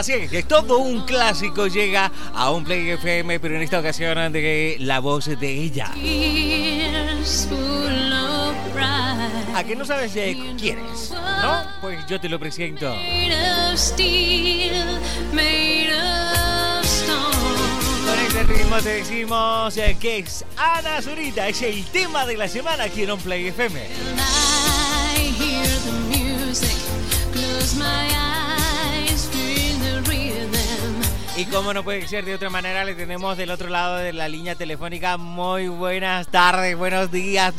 Así es que todo un clásico llega a un Play FM, pero en esta ocasión de la voz de ella. ¿A que no sabes de quién es? ¿No? Pues yo te lo presento. Con este ritmo te decimos eh, que es Ana Zurita, es el tema de la semana aquí en un Play FM. Y como no puede ser de otra manera, le tenemos del otro lado de la línea telefónica. Muy buenas tardes, buenos días,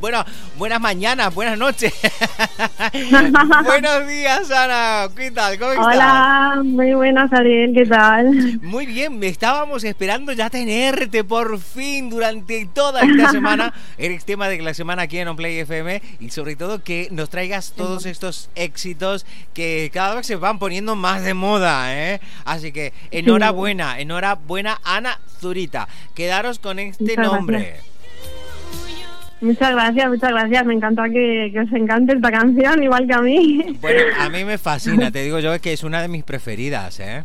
bueno, buenas mañanas, buenas noches. buenos días, Ana. ¿Qué tal? ¿Cómo estás? Hola, muy buenas Ariel, ¿qué tal? Muy bien, estábamos esperando ya tenerte por fin durante toda esta semana. Eres tema de la semana aquí en On Play FM y sobre todo que nos traigas todos estos éxitos que cada vez se van poniendo más de moda, ¿eh? Así que enhorabuena, enhorabuena Ana Zurita. Quedaros con este Muchas nombre. gracias. Muchas gracias, muchas gracias. Me encanta que, que os encante esta canción, igual que a mí. Bueno, a mí me fascina, te digo yo que es una de mis preferidas, ¿eh?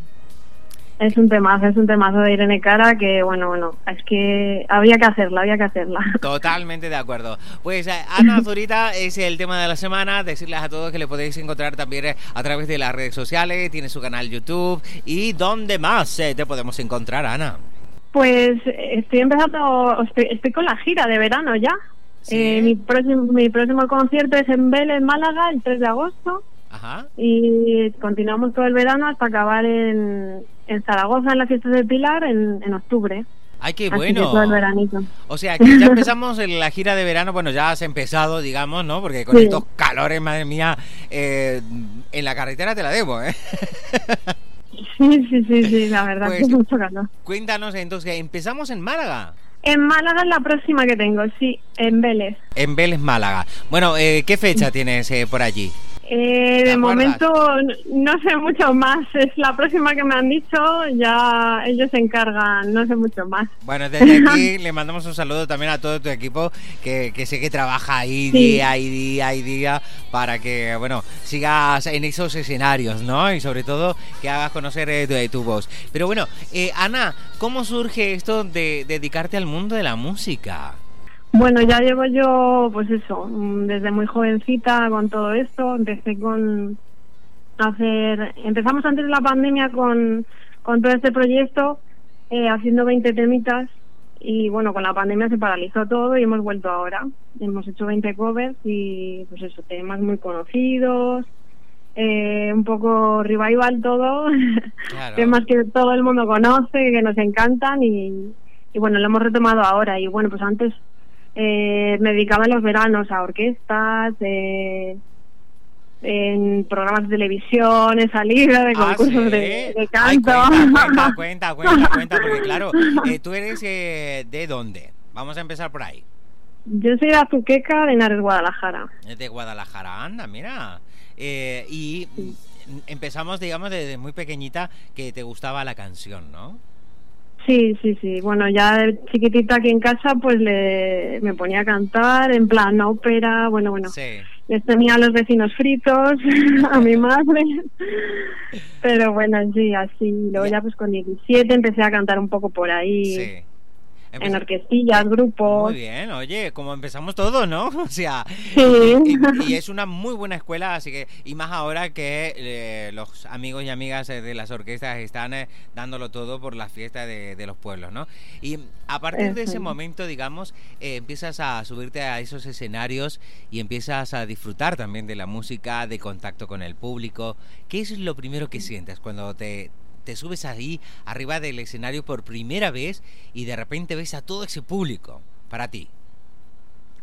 Es un temazo, es un temazo de Irene Cara que, bueno, bueno, es que había que hacerla, había que hacerla. Totalmente de acuerdo. Pues eh, Ana Zurita es el tema de la semana. Decirles a todos que le podéis encontrar también eh, a través de las redes sociales. Tiene su canal YouTube. ¿Y dónde más eh, te podemos encontrar, Ana? Pues estoy empezando, estoy, estoy con la gira de verano ya. Sí. Eh, mi, próximo, mi próximo concierto es en Vélez, Málaga, el 3 de agosto. Ajá. Y continuamos todo el verano hasta acabar en, en Zaragoza, en las fiestas del Pilar, en, en octubre. Ay, qué bueno. el veranito. O sea, que ya empezamos la gira de verano. Bueno, ya has empezado, digamos, ¿no? Porque con Sí. estos calores, madre mía, eh, en la carretera te la debo, ¿eh? Sí, sí, sí, sí, la verdad Pues- que es mucho calor. Cuéntanos entonces, empezamos en Málaga. En Málaga es la próxima que tengo, sí, en Vélez. En Vélez, Málaga. Bueno, eh, ¿qué fecha tienes eh, por allí? Eh, ¿Te de momento no sé mucho más, es la próxima que me han dicho, ya ellos se encargan, no sé mucho más. Bueno, desde aquí le mandamos un saludo también a todo tu equipo que, que sé que trabaja ahí Sí. día y día y día para que, bueno, sigas en esos escenarios, ¿no? Y sobre todo que hagas conocer eh, tu, tu voz. Pero bueno, eh, Ana, ¿cómo surge esto de dedicarte al mundo de la música? Bueno, ya llevo yo, pues eso, desde muy jovencita con todo esto. Empecé con hacer, empezamos antes de la pandemia con, con todo este proyecto, eh, haciendo 20 temitas. Y bueno, con la pandemia se paralizó todo y hemos vuelto ahora. Hemos hecho 20 covers y, pues eso, temas muy conocidos, eh, un poco revival todo, Claro. temas que todo el mundo conoce, que nos encantan y, y bueno, lo hemos retomado ahora. Y bueno, pues antes eh, me dedicaba en los veranos a orquestas, eh, en programas de televisión, he salido de Ah, concursos ¿sí? de, de Ay, canto. cuenta, cuenta, cuenta, cuenta, cuenta, porque claro, eh, tú eres eh, de dónde? Vamos a empezar por ahí. Yo soy de Azuqueca, de Henares, Guadalajara. De Guadalajara, anda, mira. Eh, y empezamos, digamos, desde muy pequeñita que te gustaba la canción, ¿no? Sí, sí, sí. Bueno, ya de chiquitita aquí en casa, pues le, me ponía a cantar en plan ópera, bueno, bueno. Sí. Les tenía a los vecinos fritos, a mi madre. Pero bueno, sí, así. Luego Ya. ya pues con 17 empecé a cantar un poco por ahí, Sí. En orquestillas, grupos. Muy bien, oye, como empezamos todos, ¿no? O sea, Sí. y, y es una muy buena escuela, así que, y más ahora que eh, los amigos y amigas eh, de las orquestas están eh, dándolo todo por las fiestas de, de los pueblos, ¿no? Y a partir de ese momento, digamos, eh, empiezas a subirte a esos escenarios y empiezas a disfrutar también de la música, de contacto con el público. ¿Qué es lo primero que sientes cuando te, te subes ahí arriba del escenario por primera vez y de repente ves a todo ese público para ti?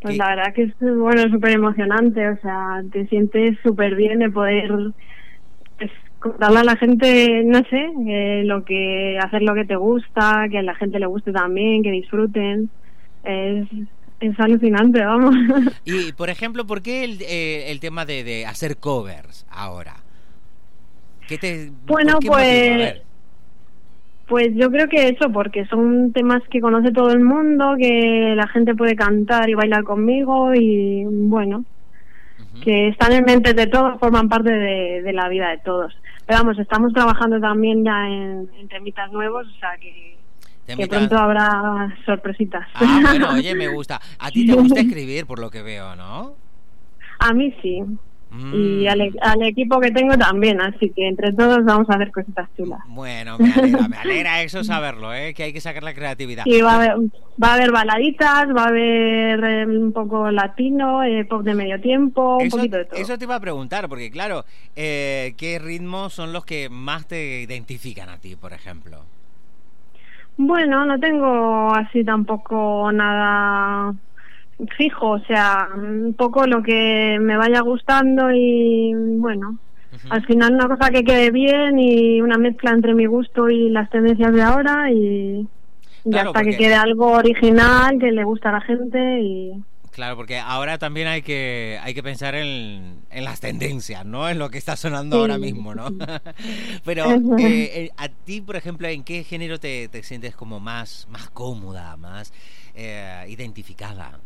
Pues ¿Qué? la verdad que es bueno, súper emocionante, o sea, te sientes súper bien de poder pues, contarle a la gente, no sé, eh, lo que hacer lo que te gusta, que a la gente le guste también, que disfruten. Es, es alucinante, vamos. Y, por ejemplo, ¿por qué el, eh, el tema de, de hacer covers ahora? ¿Qué te, Bueno, qué pues-. Pues yo creo que eso, porque son temas que conoce todo el mundo, que la gente puede cantar y bailar conmigo y bueno, que están en mente de todos, forman parte de, de la vida de todos. Pero vamos, estamos trabajando también ya en, en temitas nuevos, o sea que, pronto habrá sorpresitas. Ah, bueno, oye, me gusta. A ti te gusta escribir, por lo que veo, ¿no? A mí sí, Mm. y al, e- al equipo que tengo también, así que entre todos vamos a hacer cositas chulas. Bueno, me alegra, me alegra eso saberlo, ¿eh? Que hay que sacar la creatividad. Sí, va a haber, va a haber baladitas, va a haber eh, un poco latino, eh, pop de medio tiempo, un poquito de todo. eso te iba a preguntar, porque claro, eh, ¿qué ritmos son los que más te identifican a ti, por ejemplo? Bueno, no tengo así tampoco nada fijo, o sea, un poco lo que me vaya gustando y bueno, al final una cosa que quede bien y una mezcla entre mi gusto y las tendencias de ahora y, Claro, hasta porque- que quede algo original que le gusta a la gente y Claro, porque ahora también hay que hay que pensar en, en las tendencias, ¿no? En lo que está sonando Sí, ahora mismo, ¿no? Pero eh, eh, a ti, por ejemplo, ¿en qué género te, te sientes como más más cómoda, más eh, identificada?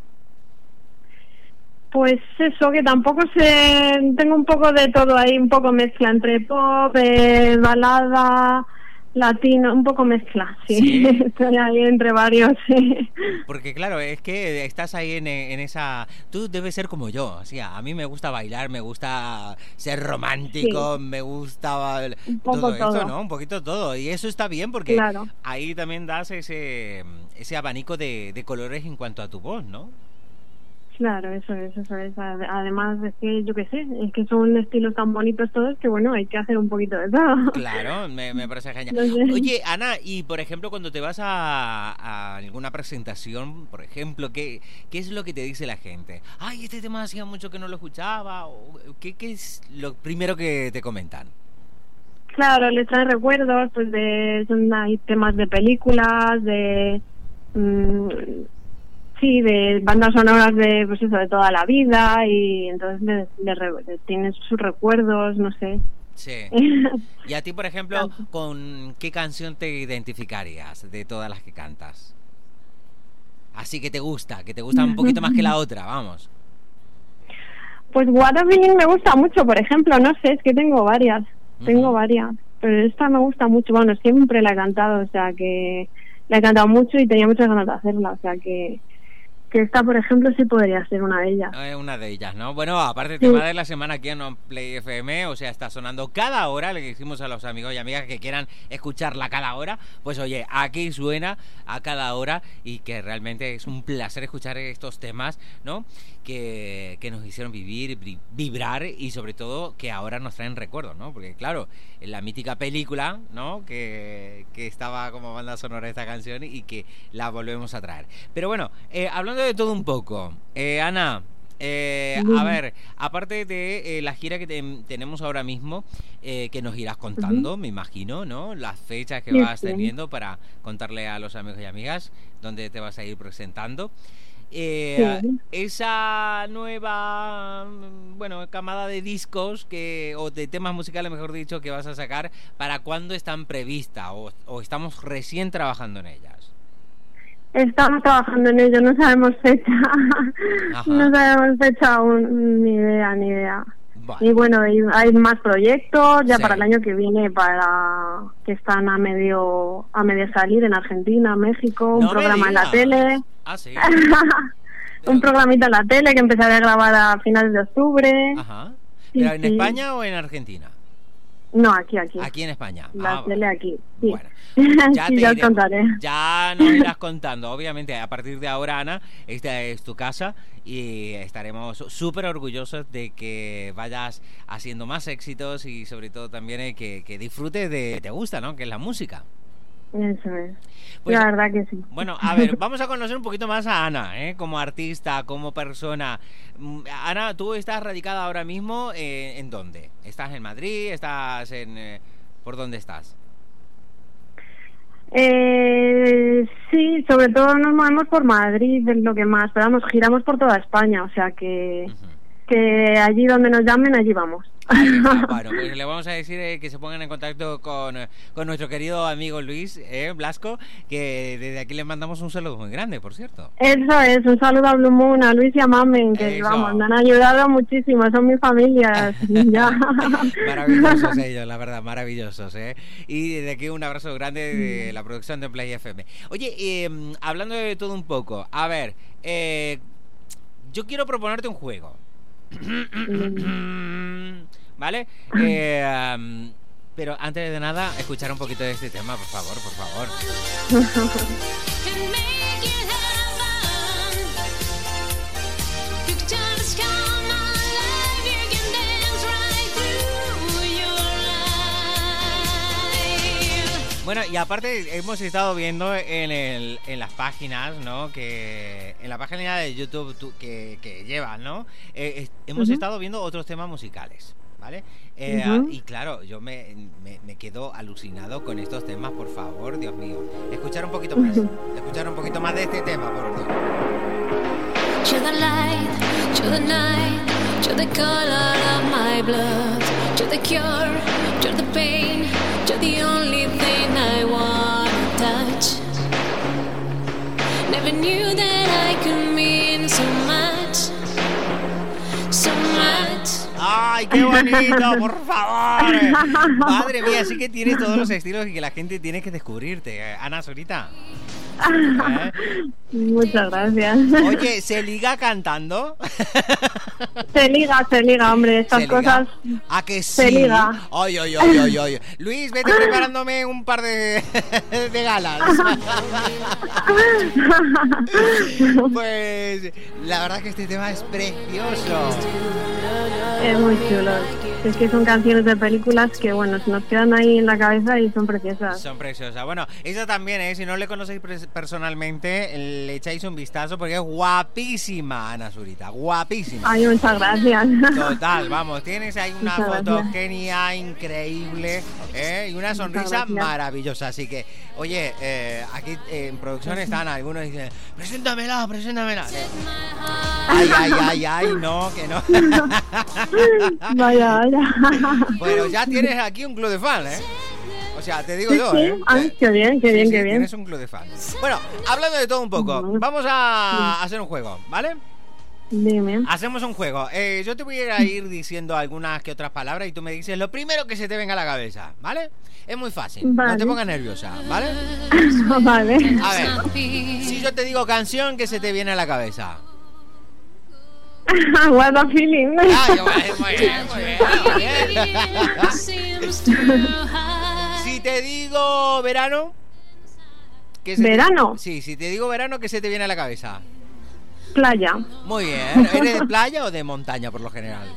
Pues eso, que tampoco sé, tengo un poco de todo ahí, un poco mezcla entre pop, eh, balada, latino, un poco mezcla, sí. ¿Sí? Estoy ahí entre varios, sí. Porque claro, es que estás ahí en, en esa... Tú debes ser como yo, así, a mí me gusta bailar, me gusta ser romántico, me gusta Un poco todo, esto. ¿no? Un poquito todo. Y eso está bien porque Claro. ahí también das ese, ese abanico de, de colores en cuanto a tu voz, ¿no? Claro, eso es, eso es. Ade- Además, es que yo qué sé, es que son estilos tan bonitos todos que bueno, hay que hacer un poquito de todo. Claro, me, me parece genial. No sé. Oye, Ana, y por ejemplo, cuando te vas a, a alguna presentación, por ejemplo, ¿qué, ¿qué es lo que te dice la gente? Ay, este tema hacía mucho que no lo escuchaba. o ¿Qué, qué es lo primero que te comentan? Claro, les trae recuerdos, pues de son hay temas de películas, de mm, sí, de bandas sonoras de pues eso de toda la vida y entonces re- les tienen sus recuerdos, no sé. Sí. Y a ti, por ejemplo, ¿con qué canción te identificarías de todas las que cantas? Así que te gusta, que te gusta un poquito más que la otra, vamos. Pues What a Feeling me gusta mucho, por ejemplo, no sé, es que tengo varias, tengo varias, pero esta me gusta mucho, bueno, siempre la he cantado, o sea que la he cantado mucho y tenía muchas ganas de hacerla, o sea que que esta, por ejemplo, sí podría ser una de ellas. Eh, una de ellas, ¿no? Bueno, aparte, el Sí. tema de la semana aquí en On Play FM, o sea, está sonando cada hora, le decimos a los amigos y amigas que quieran escucharla cada hora, pues oye, aquí suena a cada hora y que realmente es un placer escuchar estos temas, ¿no? Que, que nos hicieron vivir, vi- vibrar y sobre todo que ahora nos traen recuerdos, ¿no? Porque claro, en la mítica película, ¿no? Que, que estaba como banda sonora esta canción y que la volvemos a traer. Pero bueno, eh, hablando de todo un poco, eh, Ana, eh, a ver, aparte de eh, la gira que te- tenemos ahora mismo, eh, que nos irás contando, me imagino, ¿no? Las fechas que Sí, vas sí. teniendo para contarle a los amigos y amigas dónde te vas a ir presentando. Eh, Sí. Esa nueva, mm, bueno, camada de discos que o de temas musicales, mejor dicho, que vas a sacar, ¿para cuándo están previstas o, o estamos recién trabajando en ellas? Estamos trabajando en ello, no sabemos fecha, Ajá. no sabemos fecha aún, ni idea, ni idea. Vale. Y bueno, hay, más proyectos ya Sí. para el año que viene, para que están a medio a medio salir en Argentina, México, un No programa en la tele, Ah, sí. un programita en la tele que empezaré a grabar a finales de octubre. Ajá. Sí, ¿Pero en sí. España o en Argentina? No, aquí, aquí. Aquí en España. La Ah, tele aquí. Sí. Bueno, ya Sí, te ya contaré. Ya nos irás contando. Obviamente, a partir de ahora, Ana, esta es tu casa y estaremos súper orgullosos de que vayas haciendo más éxitos y sobre todo también eh, que, que disfrutes de te gusta, ¿no? Que es la música. Eso es. Pues- la verdad que sí. Bueno, a ver, vamos a conocer un poquito más a Ana, ¿eh? como artista, como persona. Mm, Ana, tú estás radicada ahora mismo eh, en dónde? ¿Estás en Madrid? ¿Estás en... eh, ¿Por dónde estás? Eh, sí, sobre todo nos movemos por Madrid, es lo que más, pero vamos, giramos por toda España, o sea que, que allí donde nos llamen, allí vamos. Está. Bueno, pues le vamos a decir eh, que se pongan en contacto con, con nuestro querido amigo Luis eh, Blasco, que desde aquí le mandamos un saludo muy grande, por cierto. Eso es, un saludo a Blue Moon, a Luis y a Mamen, que Eso. vamos, me han ayudado muchísimo, son mi familia. ya. maravillosos ellos, la verdad, maravillosos. ¿eh? Y desde aquí un abrazo grande de la producción de Play FM. Oye, eh, hablando de todo un poco, a ver, eh, yo quiero proponerte un juego. ¿Vale? Eh, pero antes de nada, escuchar un poquito de este tema, por favor, por favor. Bueno, y aparte hemos estado viendo en, el, en las páginas, ¿no? Que en la página de YouTube tú- que, que llevas, ¿no? Eh, es- hemos Ujú. estado viendo otros temas musicales, ¿vale? Eh, Ujú. Y claro, yo me, me, me quedo alucinado con estos temas, por favor, Dios mío. Escuchar un poquito más, escuchar un poquito más de este tema, por Dios. You're the light, you're the night, you're the color of my blood. You're the cure, you're the pain, you're the only thing touch. Never knew that I could mean so much, so much. ¡Ay, qué bonito, por favor! Madre mía, sí que tienes todos los estilos y que la gente tiene que descubrirte. Eh, Ana Sorita. ¿Eh? Muchas gracias. Oye, ¿se liga cantando? Se liga, se liga, hombre, estas cosas. ¿A que sí? se liga. Ay, ay, ay. Luis, vete preparándome un par de, de galas. Pues la verdad que este tema es precioso. Es muy chulo. Es que son canciones de películas que, bueno, se nos quedan ahí en la cabeza y son preciosas. Son preciosas. Bueno, esa también, ¿eh? Si no le conocéis personalmente, le echáis un vistazo porque es guapísima, Ana Zurita. Guapísima. Ay, muchas gracias. Total, vamos, tienes ahí una Muchas gracias. fotogenia increíble ¿eh? y una sonrisa maravillosa. Así que, oye, eh, aquí en producción están algunos y dicen, preséntamela, preséntamela. Ay, ay, ay, ay, no, que no. Vaya, vaya. bueno, ya tienes aquí un club de fans, ¿eh? O sea, te digo Sí, yo, sí. ¿eh? Ay, qué bien, qué Sí, bien, sí, qué bien. Tienes un club de fans. Bueno, hablando de todo un poco, vamos a hacer un juego, ¿vale? Dime. Hacemos un juego. Eh, yo te voy a ir diciendo algunas que otras palabras y tú me dices lo primero que se te venga a la cabeza, ¿vale? Es muy fácil. No te Vale. pongas nerviosa, ¿vale? vale. A ver, si yo te digo canción, ¿qué se te viene a la cabeza? What a feeling. Ay, muy bien, muy bien, muy bien. Te digo verano, ¿qué se te- ¿Verano? Sí, si te digo verano, ¿qué se te viene a la cabeza? Playa. Muy bien. ¿Eres de playa o de montaña por lo general?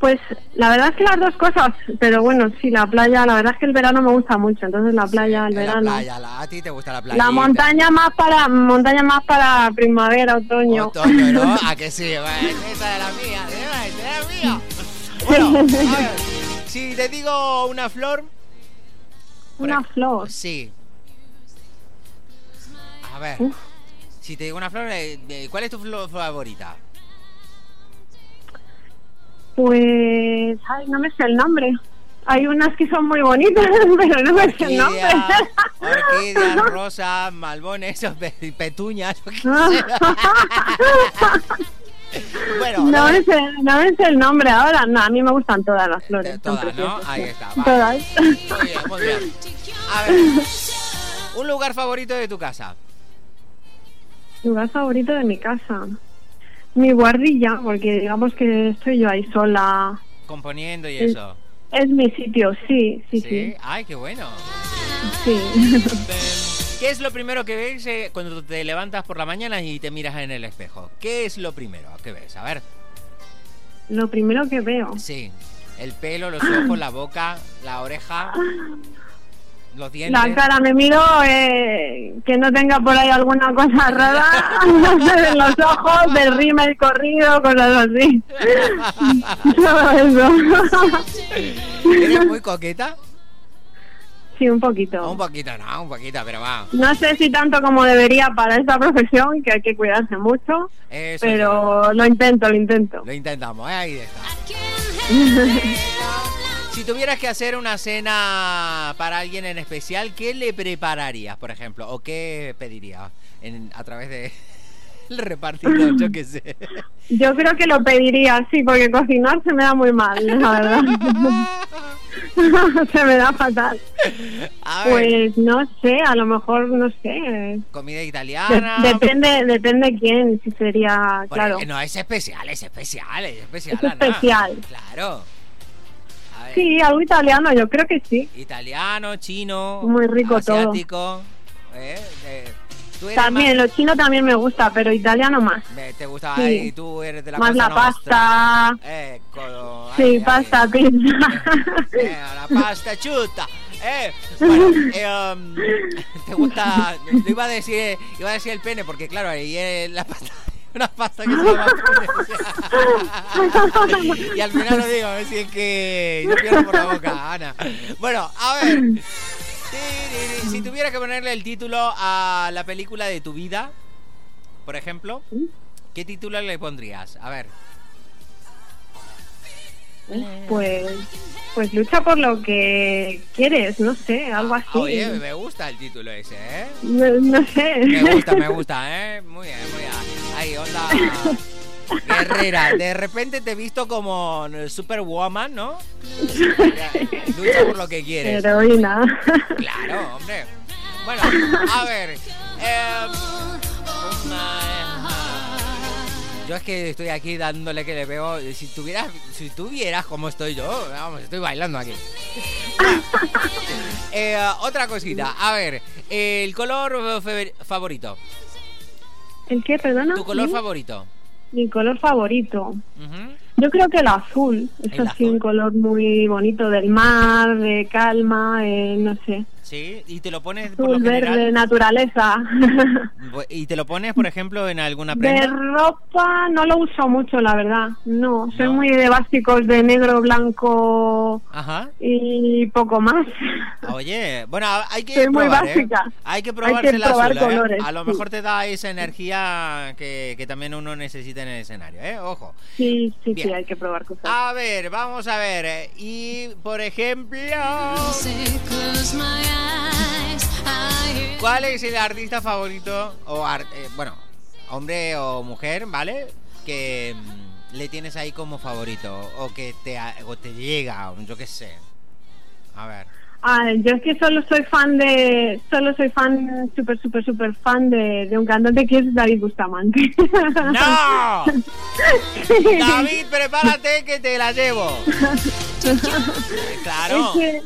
Pues la verdad es que las dos cosas, pero bueno, sí, la playa, la verdad es que el verano me gusta mucho, entonces la playa, el La verano. playa, la- a ti te gusta la playa. La montaña más para montaña más para primavera, otoño. Otoño, ¿no? ¿A que sí? Bueno, esa es la mía, esa es la mía. Bueno, a ver, si te digo una flor... Una flor. Sí. A ver, Uf. si te digo una flor, eh, eh, ¿cuál es tu flor favorita? Pues, ay, no me sé el nombre. Hay unas que son muy bonitas, pero no me sé el nombre. Orquídeas, rosas, malbones, petuñas. bueno, no, me sé, no me sé el nombre ahora. No, a mí me gustan todas las flores. todas, ¿no? Ahí está. vale. Todas. Muy bien, muy bien. A ver, un lugar favorito de tu casa. Lugar favorito de mi casa. Mi guardilla, porque digamos que estoy yo ahí sola. Componiendo y eso. Es mi sitio, sí, sí, sí. Ay, qué bueno. sí. ¿Qué es lo primero que ves eh, cuando te levantas por la mañana y te miras en el espejo? ¿Qué es lo primero que ves? A ver. Lo primero que veo. Sí. El pelo, los ojos, la boca, la oreja, los dientes. La cara, me miro eh, que no tenga por ahí alguna cosa rara en los ojos, del rímel corrido, cosas así. Todo eso. ¿Eres muy coqueta? Sí, un poquito. Un poquito, no, un poquito, pero va. No sé si tanto como debería para esta profesión, que hay que cuidarse mucho, Eso pero lo intento, lo intento. Lo intentamos, ¿eh? ahí está. Si tuvieras que hacer una cena para alguien en especial, ¿qué le prepararías, por ejemplo? ¿O qué pedirías en, a través de el repartidor? Yo qué sé. Yo creo que lo pediría, sí, porque cocinar se me da muy mal, la verdad. se me da fatal. A Pues no sé, a lo mejor, no sé. comida De- italiana. depende, depende quién, si sería, Por- claro. eh, No, es especial, es especial, es especial. Es Ana. especial. Claro. A ver, Sí, algo italiano, yo creo que sí. Italiano, chino, Muy rico todo. asiático. ¿eh? Eh, eres También, más- lo chino también me gusta, pero italiano más. eh, te gusta Sí. ahí, tú eres de la Más la Nostra. pasta. Ecco, Sí, ay, ay. pasta, pizza. Eh, la pasta chuta. Eh, bueno, eh, um, te gusta, lo iba a decir, iba a decir el pene porque claro, ahí es la pasta, una pasta que se llama y al final lo digo, a ver si es que yo pierdo por la boca, Ana. Bueno, a ver, si tuviera que ponerle el título a la película de tu vida, por ejemplo, ¿qué título le pondrías? A ver. Pues, pues lucha por lo que quieres, no sé, algo así. Ah, Oye, me gusta el título ese, ¿eh? No, no sé. Me gusta, me gusta, ¿eh? Muy bien, muy bien. Ahí, onda guerrera. De repente te he visto como Superwoman, ¿no? Lucha por lo que quieres. Heroína. Claro, hombre. Bueno, a ver. eh, yo es que estoy aquí dándole que le veo. Si tuvieras, si tuvieras como estoy yo, vamos, estoy bailando aquí. Eh, otra cosita, a ver, el color favorito. ¿El qué, perdona? Tu color ¿Sí? favorito. Mi color favorito. Ujú. Yo creo que el azul. Es El azul. un color muy bonito del mar, de calma, eh, no sé. Sí, y te lo pones por lo Azul, verde, general. naturaleza. Y te lo pones, por ejemplo, en alguna De prenda. ropa no lo uso mucho, la verdad. No, soy No. muy de básicos de negro, blanco Ajá. y poco más. Oye, bueno, hay que Soy muy probar, ¿eh? básica. Hay que Hay probarse que el probar azul, ¿eh? colores, A lo sí. mejor te da esa energía que, que también uno necesita en el escenario, ¿eh? Ojo. Sí, sí, Bien. sí, hay que probar cosas. A ver, vamos a ver. eh, Y, por ejemplo, my eyes. ¿Cuál es el artista favorito? O, ar- eh, bueno, hombre o mujer, ¿vale? Que mm, le tienes ahí como favorito. O que te, o te llega, o yo qué sé. A ver. Ah, yo es que solo soy fan de, solo soy fan, súper, súper, súper fan de, de un cantante que es David Bustamante. ¡No! David, prepárate que te la llevo. Claro. Es que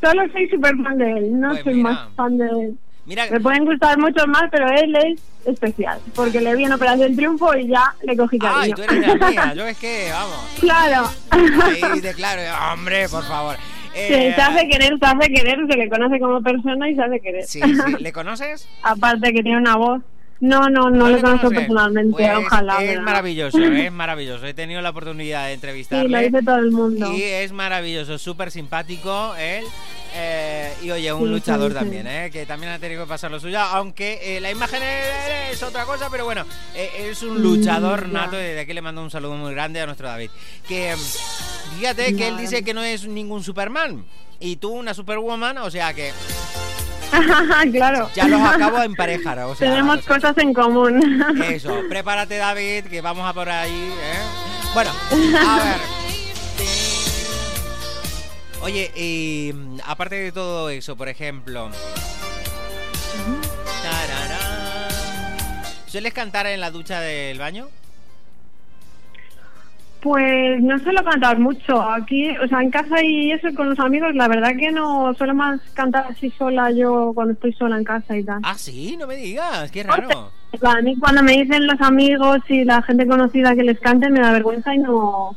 solo soy súper fan de él, no Pues soy mira. más fan de él. Mira, Me pueden gustar muchos más, pero él es especial, porque le vi en Operación Triunfo y ya le cogí ay, cariño. tú eres la mía. Yo es que, vamos. Claro. Ahí declaro, hombre, por favor. Sí, Eh, se hace querer, se hace querer, se le conoce como persona y se hace querer. sí, sí. ¿Le conoces? Aparte que tiene una voz. No, no, no, le conozco personalmente, Pues ojalá. Es maravilloso, es maravilloso. He tenido la oportunidad de Sí, entrevistarle. lo dice todo el mundo. Y es maravilloso, súper simpático él. eh, y oye, un Sí, luchador sí, sí. también, ¿eh? que también ha tenido que pasar lo suyo. Aunque eh, la imagen es, es otra cosa, pero bueno, eh, es un luchador Mm, ya. nato. Y desde aquí le mando un saludo muy grande a nuestro David. Que mm, fíjate que él dice que no es ningún Superman. Y tú una Superwoman, o sea que claro. ya los acabo de emparejar. O sea, Tenemos o sea, cosas en común. eso, prepárate David, que vamos a por ahí, ¿eh? Bueno, a ver. Oye, y mm, aparte de todo eso, por ejemplo... ¿Sueles cantar en la ducha del baño? Pues no suelo cantar mucho. Aquí, o sea, en casa y eso con los amigos, la verdad que no suelo más cantar así sola yo cuando estoy sola en casa y tal. Ah, sí, no me digas, qué raro. A mí cuando me dicen los amigos y la gente conocida que les cante me da vergüenza y no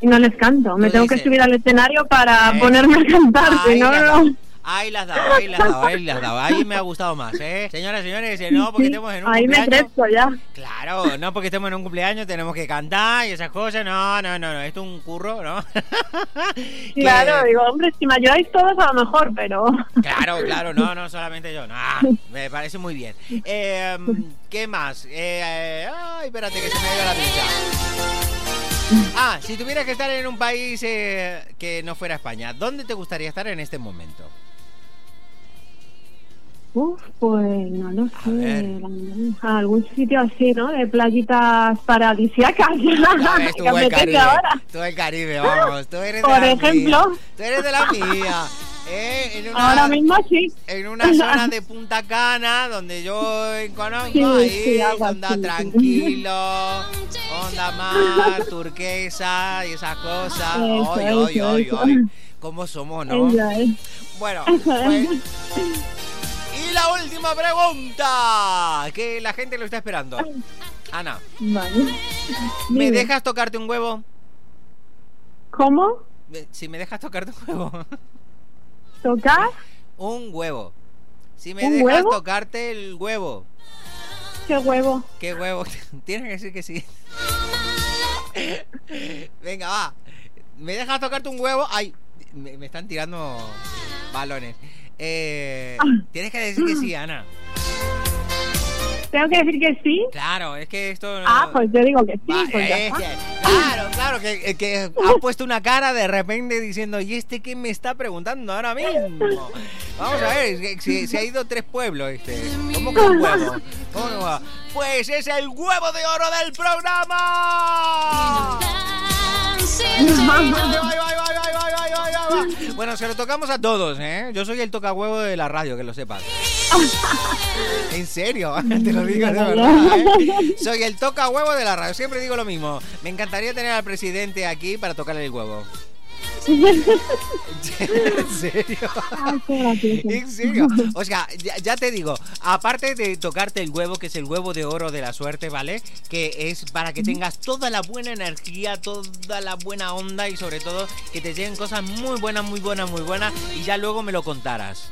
y no les canto. Me tengo que subir al escenario para Eh, ponerme a cantar, si no, no. Ahí las dado, ahí las dado, ahí las dado. Ahí me ha gustado más, ¿eh? Señoras y señores, no porque estemos en un Ahí me cumpleaños. crezco ya. Claro, no porque estemos en un cumpleaños tenemos que cantar y esas cosas. No, no, no, no. Esto es un curro, ¿no? Claro, digo, hombre, si me ayudáis todos a lo mejor, pero... Claro, claro, no, no solamente yo. No, me parece muy bien. Eh, ¿Qué más? Eh, ay, espérate que se me ha ido la pinza. Ah, si tuvieras que estar en un país eh, que no fuera España, ¿dónde te gustaría estar en este momento? Uf, pues no lo sé. Algún sitio así, ¿no? De playitas paradisíacas. Ves, tú el Caribe, ahora. tú el Caribe, vamos, tú eres de Por la ejemplo. mía. Tú eres de la mía. Eh, en una, Ahora mismo sí. en una zona de Punta Cana donde yo conozco Sí, ahí, sí, onda así, tranquilo, onda mar, turquesa y esas cosas. Eso, eso. ¿Cómo somos, no? Bueno, pues- la última pregunta que la gente lo está esperando. Ana, Vale. ¿me dejas tocarte un huevo? ¿Cómo? Si me dejas tocarte un huevo. ¿Tocar? un huevo. Si me ¿Un dejas huevo? tocarte el huevo. ¿Qué huevo? ¿Qué huevo? Tienes que decir que sí. Venga, va. ¿Me dejas tocarte un huevo? Ay, me, me están tirando balones. Eh, tienes que decir que sí, Ana. ¿Tengo que decir que sí? Claro, es que esto... no- Ah, pues yo digo que sí. Va, pues ya está. claro, claro, que, que ha puesto una cara de repente diciendo, ¿y este qué me está preguntando ahora mismo? Vamos a ver, se, se ha ido tres pueblos este. ¿Cómo que un huevo? ¿Cómo que un huevo? Pues es el huevo de oro del programa. Bueno, se lo tocamos a todos, ¿eh? Yo soy el toca huevo de la radio, que lo sepas. En serio, te lo digo de verdad. ¿eh? Soy el toca huevo de la radio. Siempre digo lo mismo. Me encantaría tener al presidente aquí para tocarle el huevo. ¿En serio? ¿En serio? O sea, ya, ya te digo, aparte de tocarte el huevo, que es el huevo de oro de la suerte, ¿vale? Que es para que tengas toda la buena energía, toda la buena onda y sobre todo que te lleguen cosas muy buenas, muy buenas, muy buenas y ya luego me lo contarás.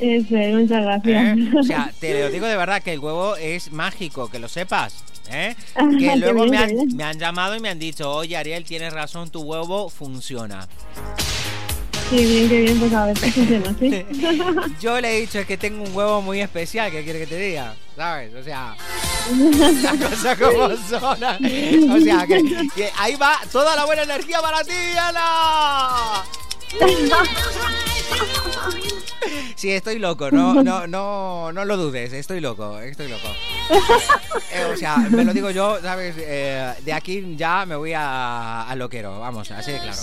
Eso es, muchas gracias. ¿eh? O sea, te lo digo de verdad que el huevo es mágico, que lo sepas. ¿eh? Qué Que luego me han, bien. me han llamado y me han dicho, oye Ariel, tienes razón, tu huevo funciona. Qué bien, qué bien, pues a ver qué funciona, ¿sí? Yo le he dicho es que tengo un huevo muy especial, ¿qué quiere que te diga? ¿Sabes? O sea, las cosas como son. O sea, que, que ahí va toda la buena energía para ti, Ana. Sí, estoy loco, no, no, no, no lo dudes, estoy loco, estoy loco. Eh, o sea, me lo digo yo, ¿sabes? Eh, de aquí ya me voy a, a loquero, vamos, así de claro.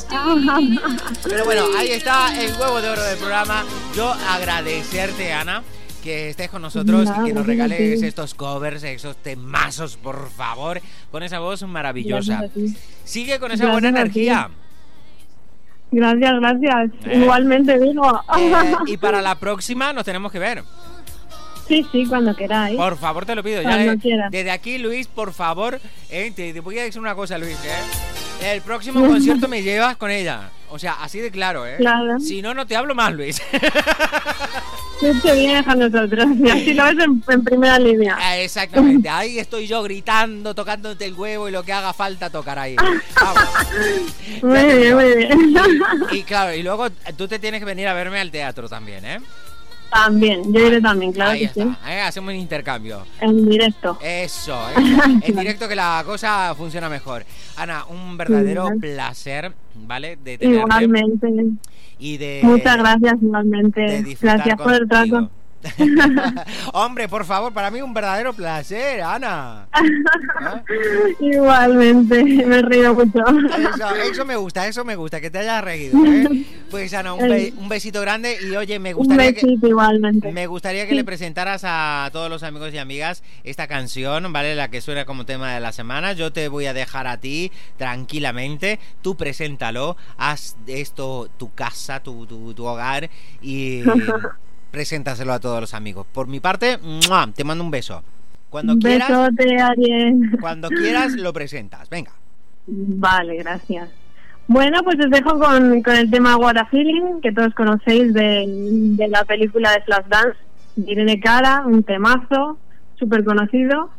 Pero bueno, ahí está el huevo de oro del programa. Yo agradecerte, Ana, que estés con nosotros y que nos regales estos covers, esos temazos, por favor, con esa voz maravillosa. Sigue con esa Gracias buena energía. Gracias, gracias. Eh. Igualmente digo. Eh, y para la próxima nos tenemos que ver. Sí, sí, cuando queráis. Por favor, te lo pido. Ya, eh, quieras. desde aquí, Luis, por favor, eh, te, te voy a decir una cosa, Luis. eh. El próximo concierto me llevas con ella. O sea, así de claro, ¿eh? Claro. Si no, no te hablo más, Luis. Te vienes a nosotros y así lo ves en, en primera línea. Ah, Exactamente, ahí estoy yo gritando, tocándote el huevo y lo que haga falta tocar ahí. Muy bien, muy bien. Y claro, y luego tú te tienes que venir a verme al teatro también, ¿eh? También, yo iré también, claro ahí que está, sí. ¿eh? hacemos un intercambio. En directo. Eso, eso. en directo que la cosa funciona mejor. Ana, un verdadero placer, ¿vale? De tenerte Igualmente. y de Muchas gracias, igualmente. Gracias por el trato. Hombre, por favor, para mí un verdadero placer, Ana. ¿Eh? Igualmente, me río mucho. Eso, eso me gusta, eso me gusta, que te hayas reído. ¿eh? Pues Ana, un, be- un besito grande y oye, me Un gustaría que, igualmente. me gustaría que le presentaras a todos los amigos y amigas esta canción, ¿vale? La que suena como tema de la semana. Yo te voy a dejar a ti tranquilamente. Tú preséntalo, haz esto tu casa, tu, tu, tu hogar y preséntaselo a todos los amigos. Por mi parte, ¡mua! te mando un beso. Cuando Un quieras, besote, Ariel. cuando quieras lo presentas. Venga. Vale, gracias. Bueno, pues os dejo con, con el tema What a Feeling, que todos conocéis de, de la película de Flashdance, de Irene Cara, un temazo súper conocido.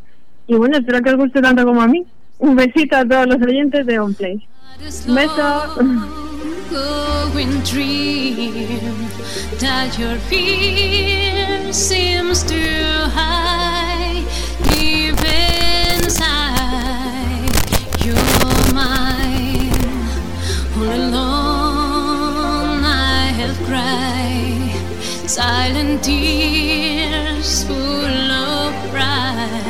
Y bueno, espero que os guste tanto como a mí. Un besito a todos los oyentes de OnPlay. Un beso. Going dream that your fear seems too high. Deep inside you're mine. All alone I have cried. Silent tears full of pride